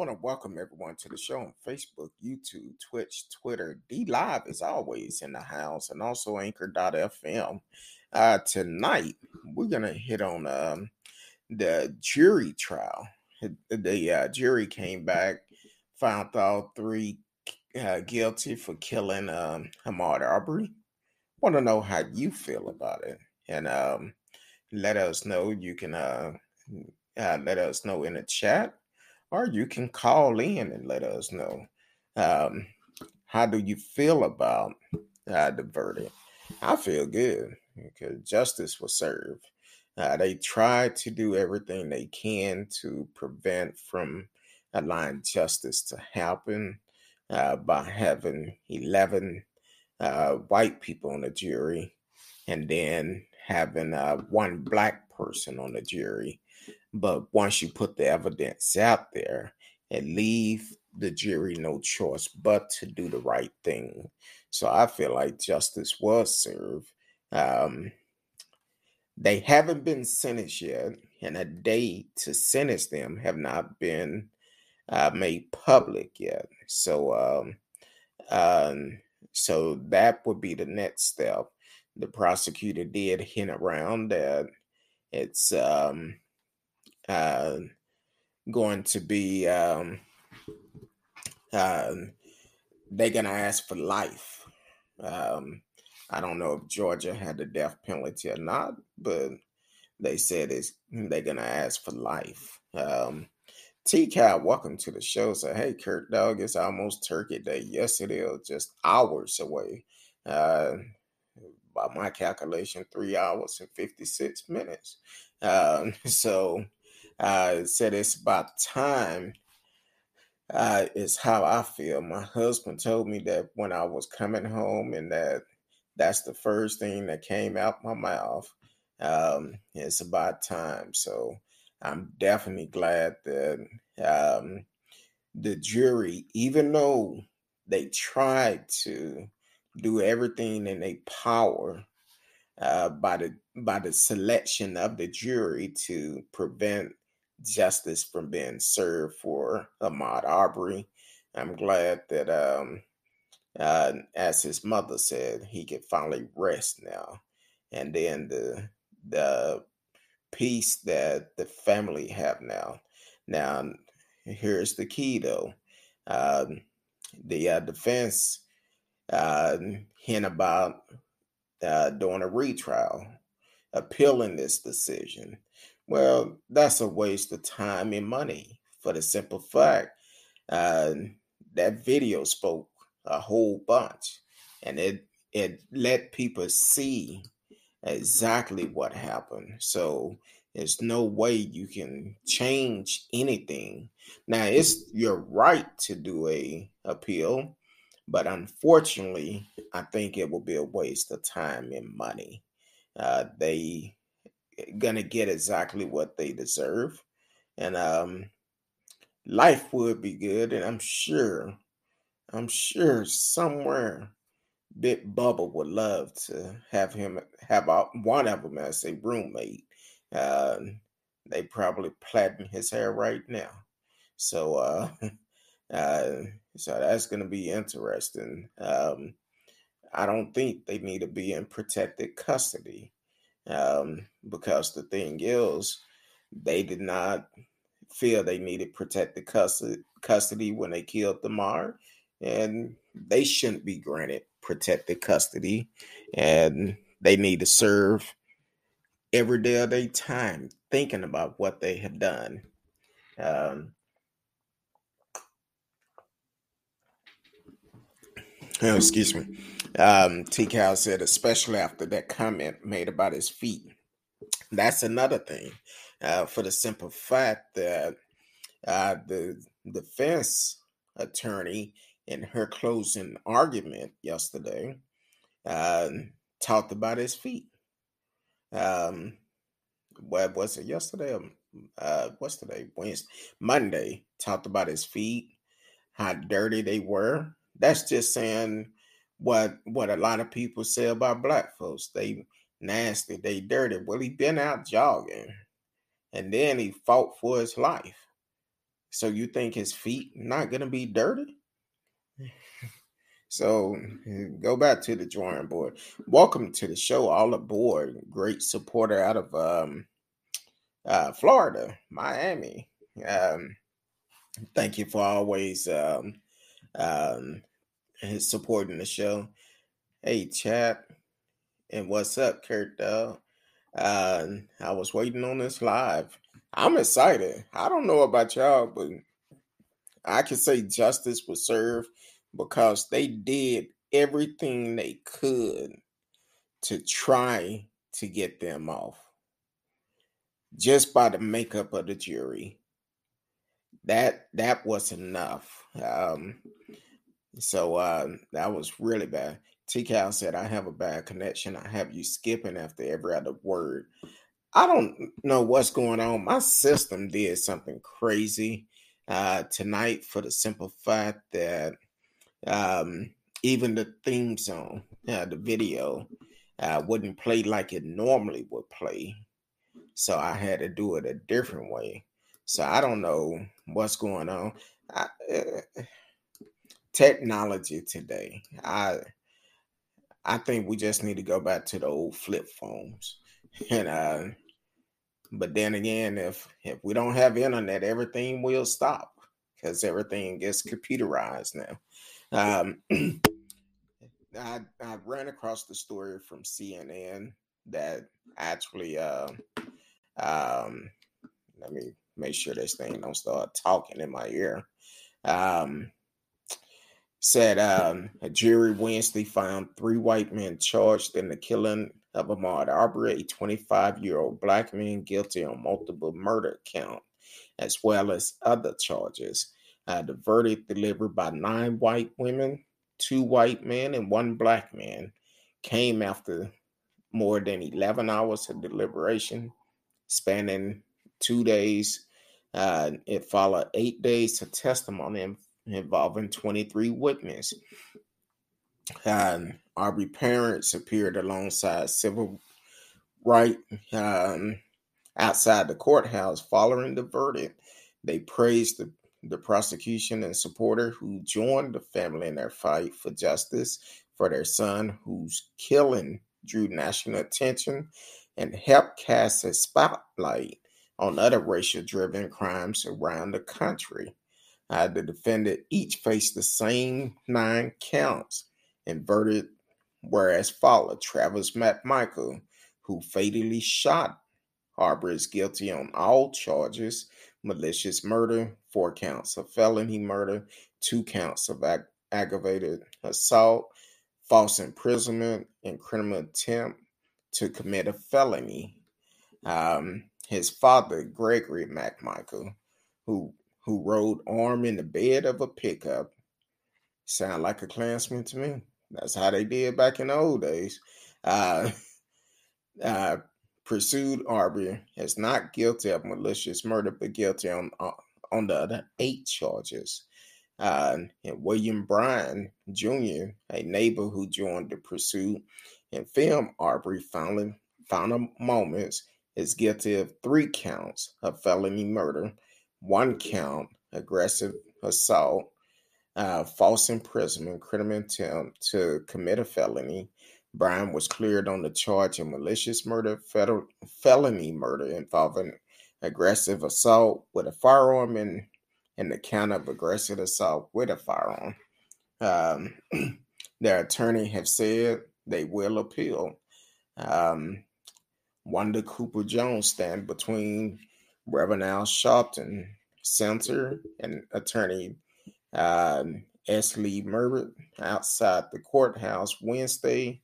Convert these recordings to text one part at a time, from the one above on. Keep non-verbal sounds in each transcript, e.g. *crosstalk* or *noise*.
want to welcome everyone to the show on Facebook, YouTube, Twitch, Twitter. D Live is always in the house and also Anchor.fm. Uh, tonight, we're going to hit on um, the jury trial. The uh, jury came back, found all three uh, guilty for killing um, Ahmaud Arbery. Want to know how you feel about it, and um, let us know. You can uh, uh, let us know in the chat, or you can call in and let us know. Um, how do you feel about uh, the verdict? I feel good because justice was served. Uh, they tried to do everything they can to prevent from allowing justice to happen uh, by having 11 uh, white people on the jury and then having uh, one black person on the jury. But once you put the evidence out there, it leave the jury no choice but to do the right thing. So I feel like justice was served. Um, they haven't been sentenced yet, and a date to sentence them have not been uh, made public yet. So, um, um, so that would be the next step. The prosecutor did hint around that it's um, uh, going to be um, uh, they're going to ask for life. Um, I don't know if Georgia had the death penalty or not, but they said it's they're gonna ask for life. Um, T Cal, welcome to the show. So hey, Kurt Dog, it's almost Turkey Day. Yes, it is, just hours away. Uh, by my calculation, three hours and fifty six minutes. Um, *laughs* so uh, said it's about time. Uh, is how I feel. My husband told me that when I was coming home and that that's the first thing that came out my mouth. Um, it's about time. So I'm definitely glad that um, the jury, even though they tried to do everything in their power uh, by the by the selection of the jury to prevent justice from being served for Ahmaud Arbery. I'm glad that um, uh, as his mother said, he could finally rest now. And then the the peace that the family have now. Now, here's the key though. Um, the uh, defense uh, hint about uh, doing a retrial, appealing this decision. Well, that's a waste of time and money for the simple fact uh, that video spoke a whole bunch, and it it let people see exactly what happened. So there's no way you can change anything. Now it's your right to do a appeal, but unfortunately, I think it will be a waste of time and money. Uh, they gonna get exactly what they deserve, and um, life would be good, and I'm sure I'm sure somewhere Big Bubba would love to have him have a, one of them as a roommate. Uh, they probably plaiting his hair right now. So uh, *laughs* uh, so that's gonna be interesting. Um, I don't think they need to be in protected custody. Um, because the thing is, they did not feel they needed protected custody, when they killed Damar and they shouldn't be granted protected custody and they need to serve every day of their time thinking about what they have done. Um, oh, excuse me. Um, T. Cal said, especially after that comment made about his feet. That's another thing, uh, for the simple fact that uh, the defense attorney in her closing argument yesterday uh, talked about his feet. Um, what was it yesterday? Uh, what's today? Wednesday, Monday. Talked about his feet, how dirty they were. That's just saying what what a lot of people say about black folks. They nasty, they dirty. Well, he been out jogging, and then he fought for his life. So you think his feet not gonna be dirty? So *laughs* go back to the drawing board. Welcome to the show. All aboard. Great supporter out of um, uh, Florida, Miami. Um, thank you for always um, um, supporting the show. Hey, chat. And what's up, Kurt? Uh, I was waiting on this live. I'm excited. I don't know about y'all, but I can say justice was served because they did everything they could to try to get them off just by the makeup of the jury that that was enough um so uh that was really bad t said i have a bad connection i have you skipping after every other word i don't know what's going on my system did something crazy uh tonight for the simple fact that um, even the theme song, uh, the video, uh, wouldn't play like it normally would play. So I had to do it a different way. So I don't know what's going on. I, uh, technology today, I I think we just need to go back to the old flip phones. *laughs* And uh, but then again, if if we don't have internet, everything will stop because everything gets computerized now. Um, *clears throat* I, I ran across the story from CNN that actually, uh, um, let me make sure this thing don't start talking in my ear. Um, said um, a jury Wednesday found three white men charged in the killing of Ahmaud Arbery, a 25 year old black man guilty on multiple murder count, as well as other charges. Uh, the verdict delivered by nine white women, two white men, and one black man came after more than 11 hours of deliberation, spanning two days. Uh, it followed eight days of testimony involving 23 witnesses. Um, Arbery parents appeared alongside civil right um, outside the courthouse following the verdict. They praised the the prosecution and supporter who joined the family in their fight for justice for their son, whose killing drew national attention and helped cast a spotlight on other racial driven crimes around the country. The defendant each faced the same nine counts and verdict were as followed Travis McMichael, who fatally shot Arbery, is guilty on all charges malicious murder, four counts of felony murder, two counts of ag- aggravated assault, false imprisonment, and criminal attempt to commit a felony. Um, his father, Gregory McMichael, who who rode armed in the bed of a pickup, sound like a Klansman to me. That's how they did back in the old days. Uh, *laughs* uh, pursued Arbery as not guilty of malicious murder, but guilty on uh, on the other eight charges. Uh, and William Bryan Jr., a neighbor who joined the pursuit and filmed Arbery found final moments, is guilty of three counts of felony murder, one count aggressive assault, uh, false imprisonment, criminal attempt to commit a felony, Bryan was cleared on the charge of malicious murder, federal, felony murder involving aggressive assault with a firearm and, the count of aggressive assault with a firearm. Um, *clears throat* their attorney have said they will appeal. Um, Wanda Cooper Jones stand between Reverend Al Sharpton, censor, and attorney um, S. Lee Merritt outside the courthouse Wednesday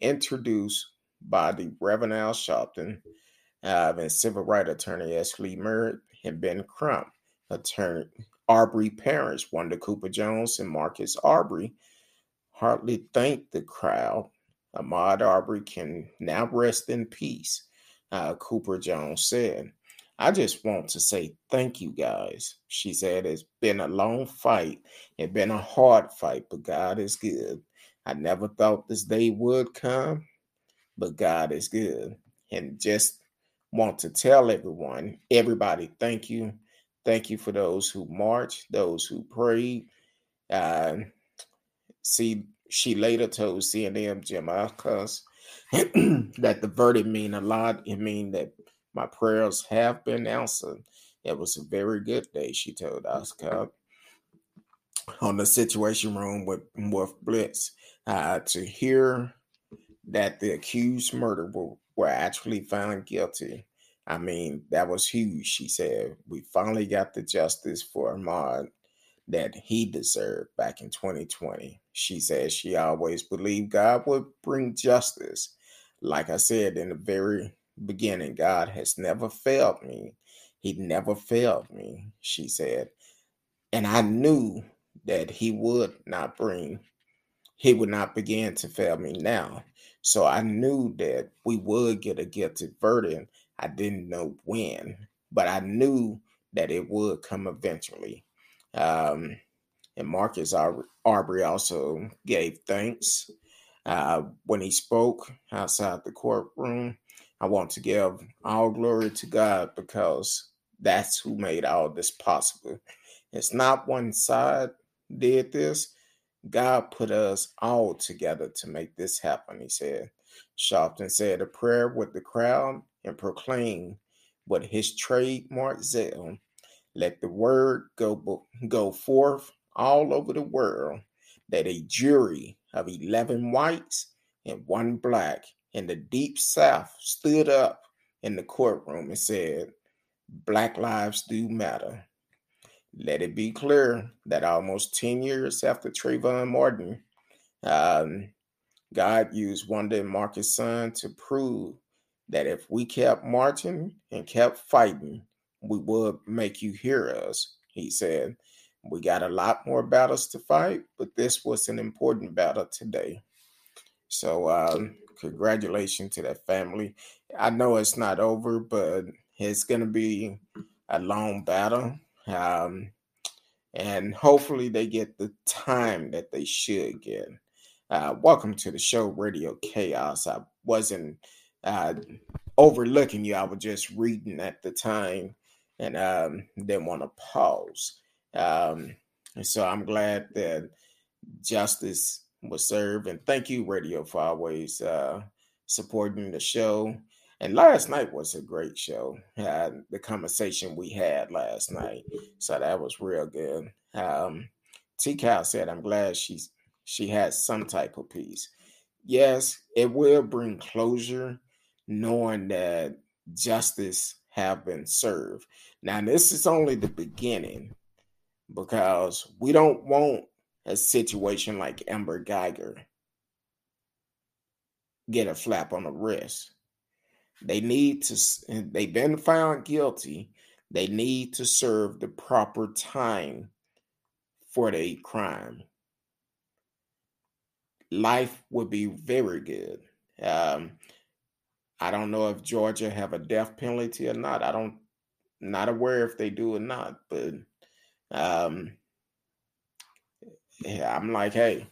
introduced by the Reverend Al Sharpton uh, and civil rights attorney S. Lee Merritt and Ben Crump, attorney Arbery parents Wanda Cooper Jones and Marcus Arbery hardly thanked the crowd. Ahmaud Arbery can now rest in peace, uh, Cooper Jones said. I just want to say thank you guys. She said it's been a long fight. It's been a hard fight, but God is good. I never thought this day would come, but God is good. And just want to tell everyone, everybody, thank you. Thank you for those who marched, those who prayed. Uh, see, she later told CNN Jim Acosta that the verdict mean a lot. It mean that my prayers have been answered. It was a very good day, she told Oscar on the Situation Room with with Blitz uh, to hear that the accused murderer were, were actually found guilty. I mean, that was huge. She said, "We finally got the justice for Ahmaud that he deserved back in 2020." She said she always believed God would bring justice. Like I said in the very beginning, God has never failed me. He never failed me, she said. And I knew that he would not bring, he would not begin to fail me now. So I knew that we would get a guilty verdict. I didn't know when, but I knew that it would come eventually. Um, and Marcus Arbery also gave thanks uh, when he spoke outside the courtroom. I want to give all glory to God because that's who made all this possible. It's not one side did this. God put us all together to make this happen, he said. Sharpton said a prayer with the crowd and proclaimed what his trademark zeal. Let the word go, go forth all over the world that a jury of 11 whites and one black in the deep south stood up in the courtroom and said, Black lives do matter. Let it be clear that almost 10 years after Trayvon Martin, um, God used Wanda and Marcus' son to prove that if we kept marching and kept fighting, we would make you hear us, he said. We got a lot more battles to fight, but this was an important battle today. So, um, congratulations to that family. I know it's not over, but it's going to be a long battle. Um, and hopefully they get the time that they should get. Uh, welcome to the show, Radio Chaos. I wasn't uh, overlooking you, I was just reading at the time and um, didn't want to pause. Um, so I'm glad that justice was served. And thank you, Radio, for always uh, supporting the show. And last night was a great show. Uh, the conversation we had last night, so that was real good. Um, T. Cal said, "I'm glad she's she has some type of peace. Yes, it will bring closure, knowing that justice have been served. Now, this is only the beginning because we don't want a situation like Amber Guyger get a flap on the wrist they need to, they've been found guilty. They need to serve the proper time for the crime. Life would be very good. Um, I don't know if Georgia have a death penalty or not. I don't, not aware if they do or not, but um, I'm like, hey,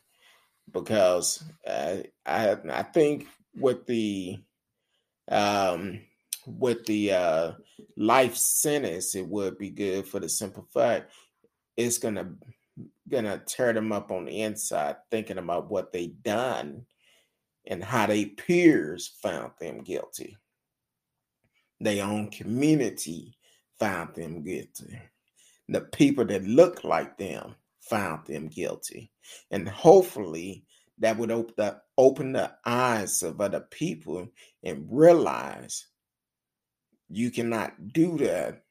because uh, I I think with the um, with the uh, life sentence, it would be good for the simple fact it's gonna gonna tear them up on the inside, thinking about what they done and how they peers found them guilty. Their own community found them guilty. The people that look like them found them guilty. And hopefully that would open the, open the eyes of other people and realize you cannot do that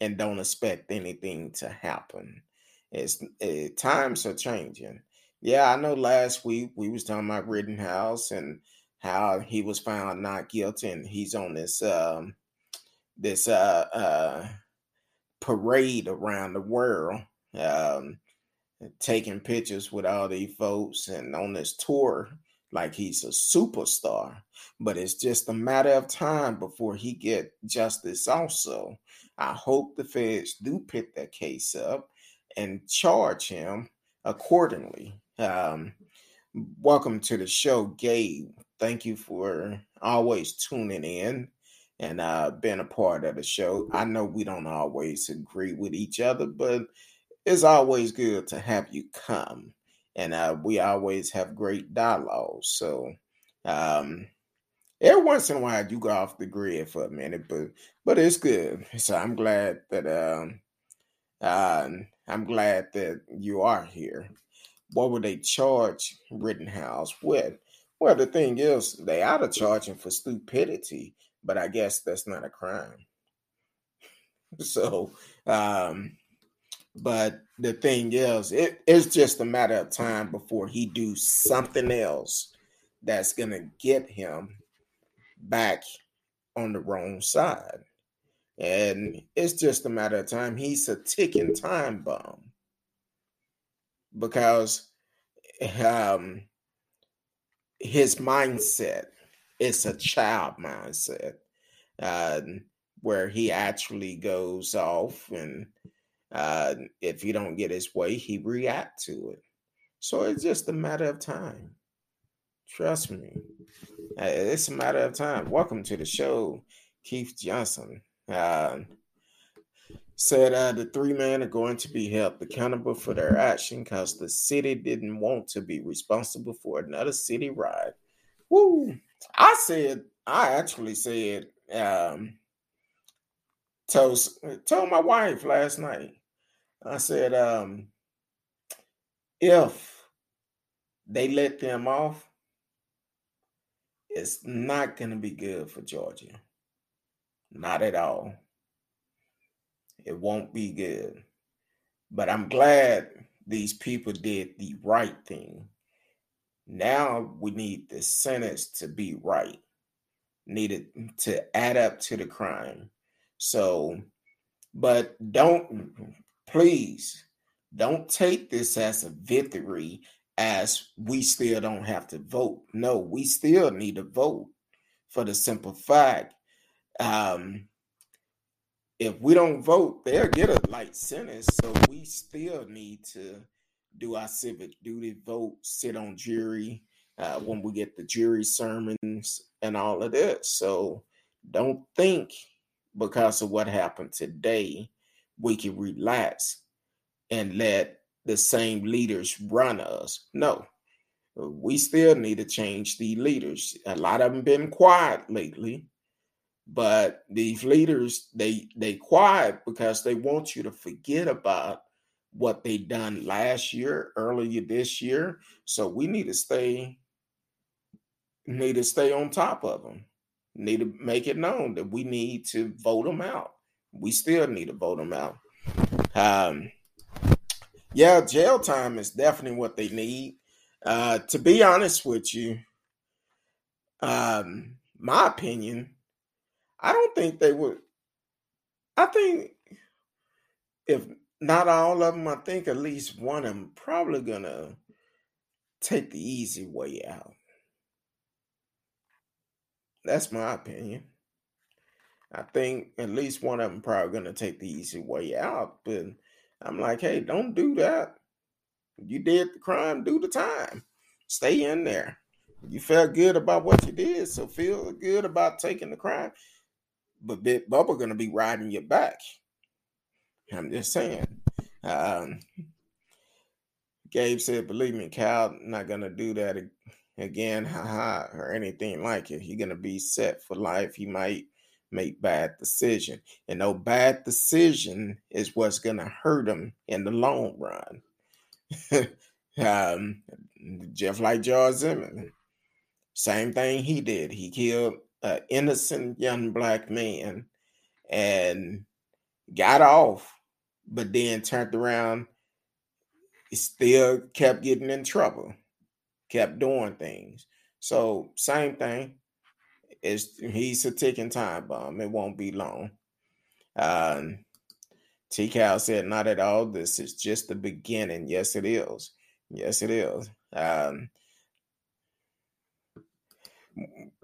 and don't expect anything to happen. It's it, eh, times are changing. Yeah, I know last week we was talking about Rittenhouse and how he was found not guilty and he's on this um this uh uh parade around the world um taking pictures with all these folks and on this tour like he's a superstar. But it's just a matter of time before he get justice also. I hope the feds do pick that case up and charge him accordingly. Um, welcome to the show gabe. Thank you for always tuning in and uh, being a part of the show. I know we don't always agree with each other, but it's always good to have you come. And uh, we always have great dialogue. So um, every once in a while you go off the grid for a minute, but but it's good. So I'm glad that um, uh, I'm glad that you are here. What would they charge Rittenhouse with? Well, the thing is, they ought to charge him for stupidity, but I guess that's not a crime. *laughs* So, um, but the thing is, it, it's just a matter of time before he do something else that's gonna get him back on the wrong side. And it's just a matter of time. He's a ticking time bomb because um, his mindset is a child mindset uh, where he actually goes off and uh, if you don't get his way, he react to it. So it's just a matter of time. Trust me. Uh, it's a matter of time. Welcome to the show, Keith Johnson. Uh, said uh, the three men are going to be held accountable for their action because the city didn't want to be responsible for another city riot. Woo! I said, I actually said, um, told told my wife last night. I said, um, if they let them off, it's not going to be good for Georgia. Not at all. It won't be good. But I'm glad these people did the right thing. Now we need the sentence to be right, needed to add up to the crime. So, but don't, please, don't take this as a victory as we still don't have to vote. No, we still need to vote for the simple fact um, if we don't vote, they'll get a light sentence. So we still need to do our civic duty, vote, sit on jury uh, when we get the jury sermons and all of this. So don't think because of what happened today, we can relax and let the same leaders run us. No, we still need to change the leaders. A lot of them been quiet lately but these leaders, they they quiet because they want you to forget about what they done last year, earlier this year. So we need to stay need to stay on top of them. Need to make it known that we need to vote them out. We still need to vote them out. Um, yeah, jail time is definitely what they need. Uh, to be honest with you, um, my opinion, I don't think they would. I think if not all of them, I think at least one of them probably gonna take the easy way out. That's my opinion. I think at least one of them probably gonna take the easy way out. But I'm like, hey, don't do that. You did the crime, do the time. Stay in there. You felt good about what you did, so feel good about taking the crime but Big Bubba gonna be riding your back. I'm just saying. Um, Gabe said, "Believe me, Cal, not gonna do that again, haha, or anything like it. He's gonna be set for life. He might make bad decision, and no bad decision is what's gonna hurt him in the long run. *laughs* um, just like George Zimmerman, same thing he did. He killed an innocent young black man and got off, but then turned around, He still kept getting in trouble, kept doing things. So same thing. Is he's a ticking time bomb. It won't be long. Um, T Cal said, not at all. This is just the beginning. Yes, it is. Yes, it is. Um,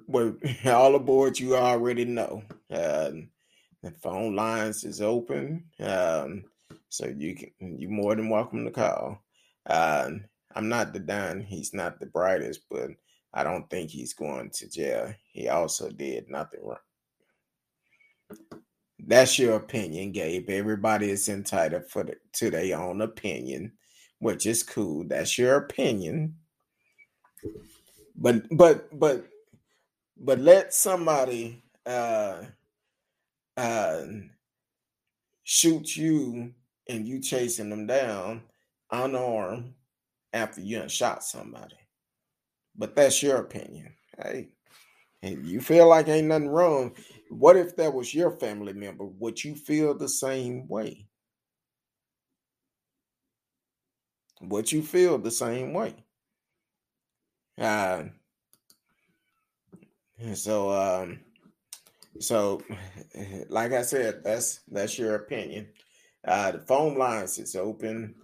well, *laughs* all aboard you already know. Um, the phone lines is open, um, so you can you're more than welcome to call. Um, I'm not the Don. He's not the brightest, but I don't think he's going to jail. He also did nothing wrong. that's your opinion, Gabe. Everybody is entitled for the, to their own opinion, which is cool. That's your opinion. But but but but let somebody uh uh shoot you and you chasing them down unarmed after you shot somebody. But that's your opinion. Hey, and you feel like ain't nothing wrong. What if that was your family member? Would you feel the same way? Would you feel the same way? Uh, so um, so *sighs* like I said, that's that's your opinion. Uh, the phone lines is open.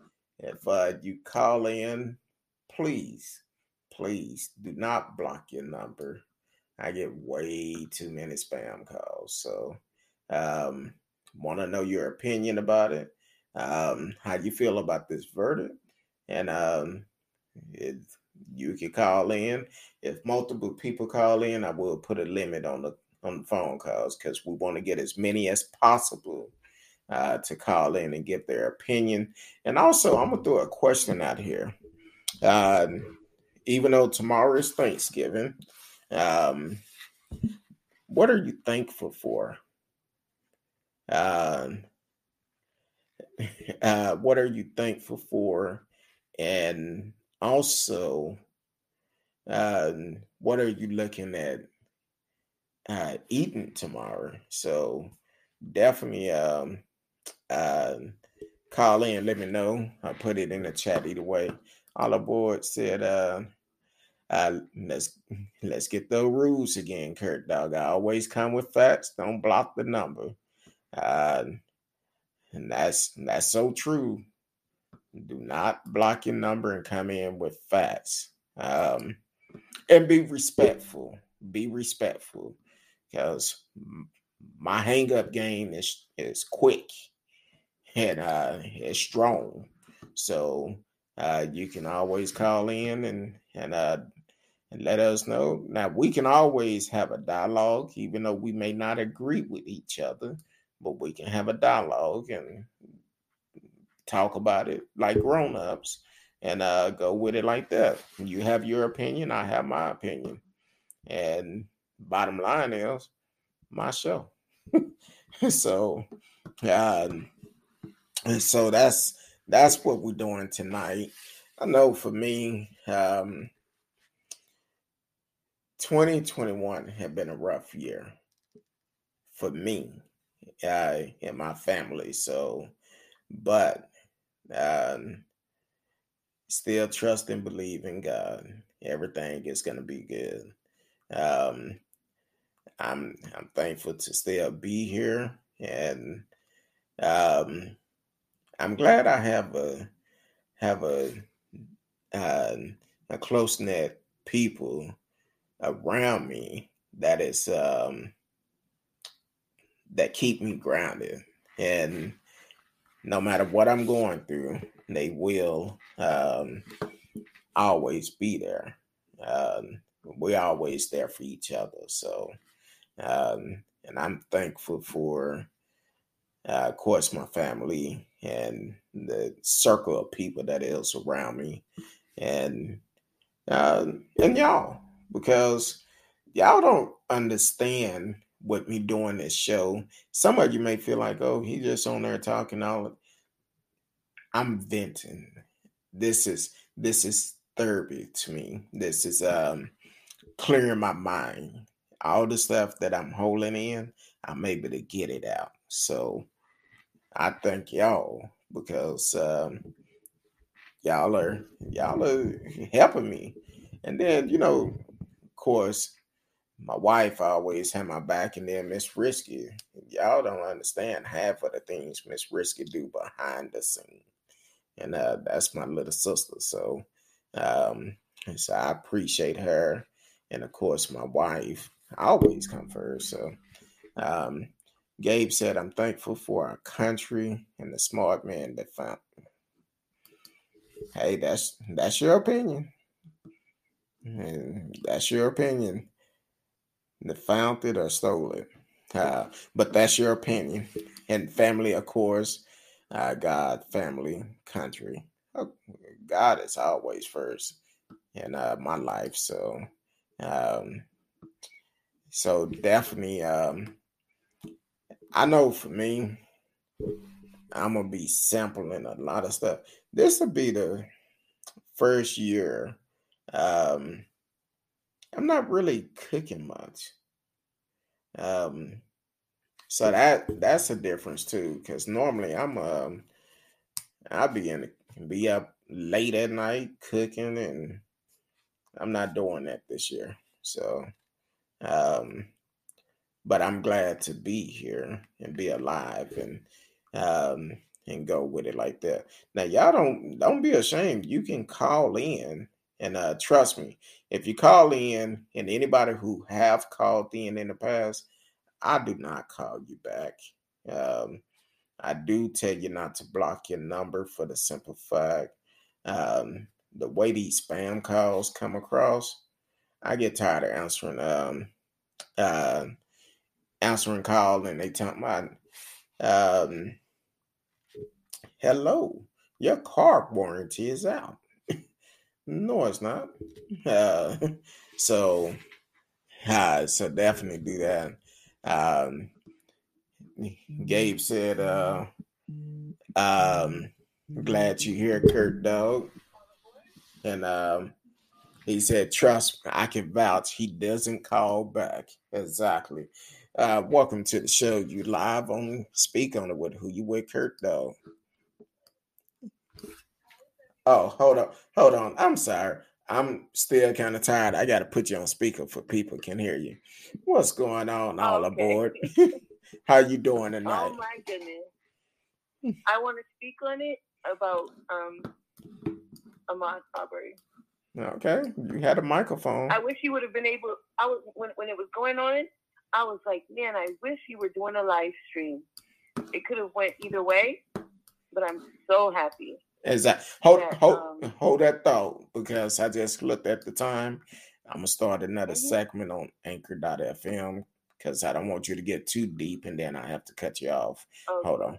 If uh, you call in, please, please do not block your number. I get way too many spam calls. So, um, want to know your opinion about it? Um, how you feel about this verdict? And um, it, you can call in. If multiple people call in, I will put a limit on the on the phone calls because we want to get as many as possible uh, to call in and give their opinion. And also, I'm gonna throw a question out here. Uh, even though tomorrow is Thanksgiving, um, what are you thankful for? Uh, *laughs* uh, what are you thankful for? And also, uh, what are you looking at uh, eating tomorrow? So definitely um, uh, call in, let me know. I put it in the chat either way. All aboard said, uh, uh, let's let's get the rules again, Kurt Dog. I always come with facts. Don't block the number. Uh, and that's that's so true. Do not block your number and come in with facts. Um, and be respectful. Be respectful, because my hang up game is is quick and uh, is strong. So uh, you can always call in and and uh, and let us know. Now we can always have a dialogue, even though we may not agree with each other, but we can have a dialogue and talk about it like grown-ups and uh, go with it like that. You have your opinion, I have my opinion. And bottom line is my show. *laughs* so um, so that's that's what we're doing tonight. I know for me, um, 2021 had been a rough year for me uh, and my family. So, but um, still trust and believe in God. Everything is going to be good. Um, I'm I'm thankful to still be here, and um, I'm glad I have a have a uh, a close knit people around me that is um, that keep me grounded, and no matter what I'm going through, they will um, always be there. Um, we're always there for each other. So, um, and I'm thankful for, uh, of course, my family and the circle of people that is around me, and uh, and y'all because y'all don't understand what me doing this show. Some of you may feel like, oh, he just on there talking all. I'm venting. This is this is therapy to me. This is um clearing my mind. All the stuff that I'm holding in, I'm able to get it out. So I thank y'all because um, y'all are y'all are helping me. And then you know, course, my wife always had my back, and then Miss Risky. Y'all don't understand half of the things Miss Risky do behind the scene, and uh, that's my little sister. So, um, so I appreciate her, and of course, my wife. I always come first. So, um, Gabe said, I'm thankful for our country and the smart man that found. Hey, that's that's your opinion. And that's your opinion. That found it or stole it. Uh, but that's your opinion. And family, of course, uh, God, family, country. Oh, God is always first in uh, my life. So, um, so definitely, um, I know for me, I'm gonna be sampling a lot of stuff. This will be the first year. Um, I'm not really cooking much. Um, so that that's a difference too, because normally I'm um I'll be in be up late at night cooking, and I'm not doing that this year. So, um, but I'm glad to be here and be alive and um and go with it like that. Now y'all don't don't be ashamed. You can call in and uh trust me, if you call in and anybody who have called in in the past, I do not call you back. Um I do tell you not to block your number for the simple fact um the way these spam calls come across, I get tired of answering um uh answering call and they tell my um hello, your car warranty is out. No, it's not. Uh, *laughs* so, uh, so definitely do that. Um, Gabe said, uh, um, glad you here, Kurt Dog. And um, he said, trust me, I can vouch. He doesn't call back. Exactly. Uh, welcome to the show. You live on Speak on it with who you with, Kurt Dog. Oh, hold on, hold on. I'm sorry. I'm still kind of tired. I got to put you on speaker for people can hear you. What's going on, all Okay. aboard? *laughs* How you doing tonight? Oh my goodness. I want to speak on it about um Ahmaud Arbery. Okay, you had a microphone. I wish you would have been able. I was when when it was going on. I was like, man, I wish you were doing a live stream. It could have went either way, but I'm so happy. Is that hold that, hold um, hold that thought because I just looked at the time. I'm gonna start another Mhm. segment on Anchor.fm because I don't want you to get too deep and then I have to cut you off. Oh, Hold on.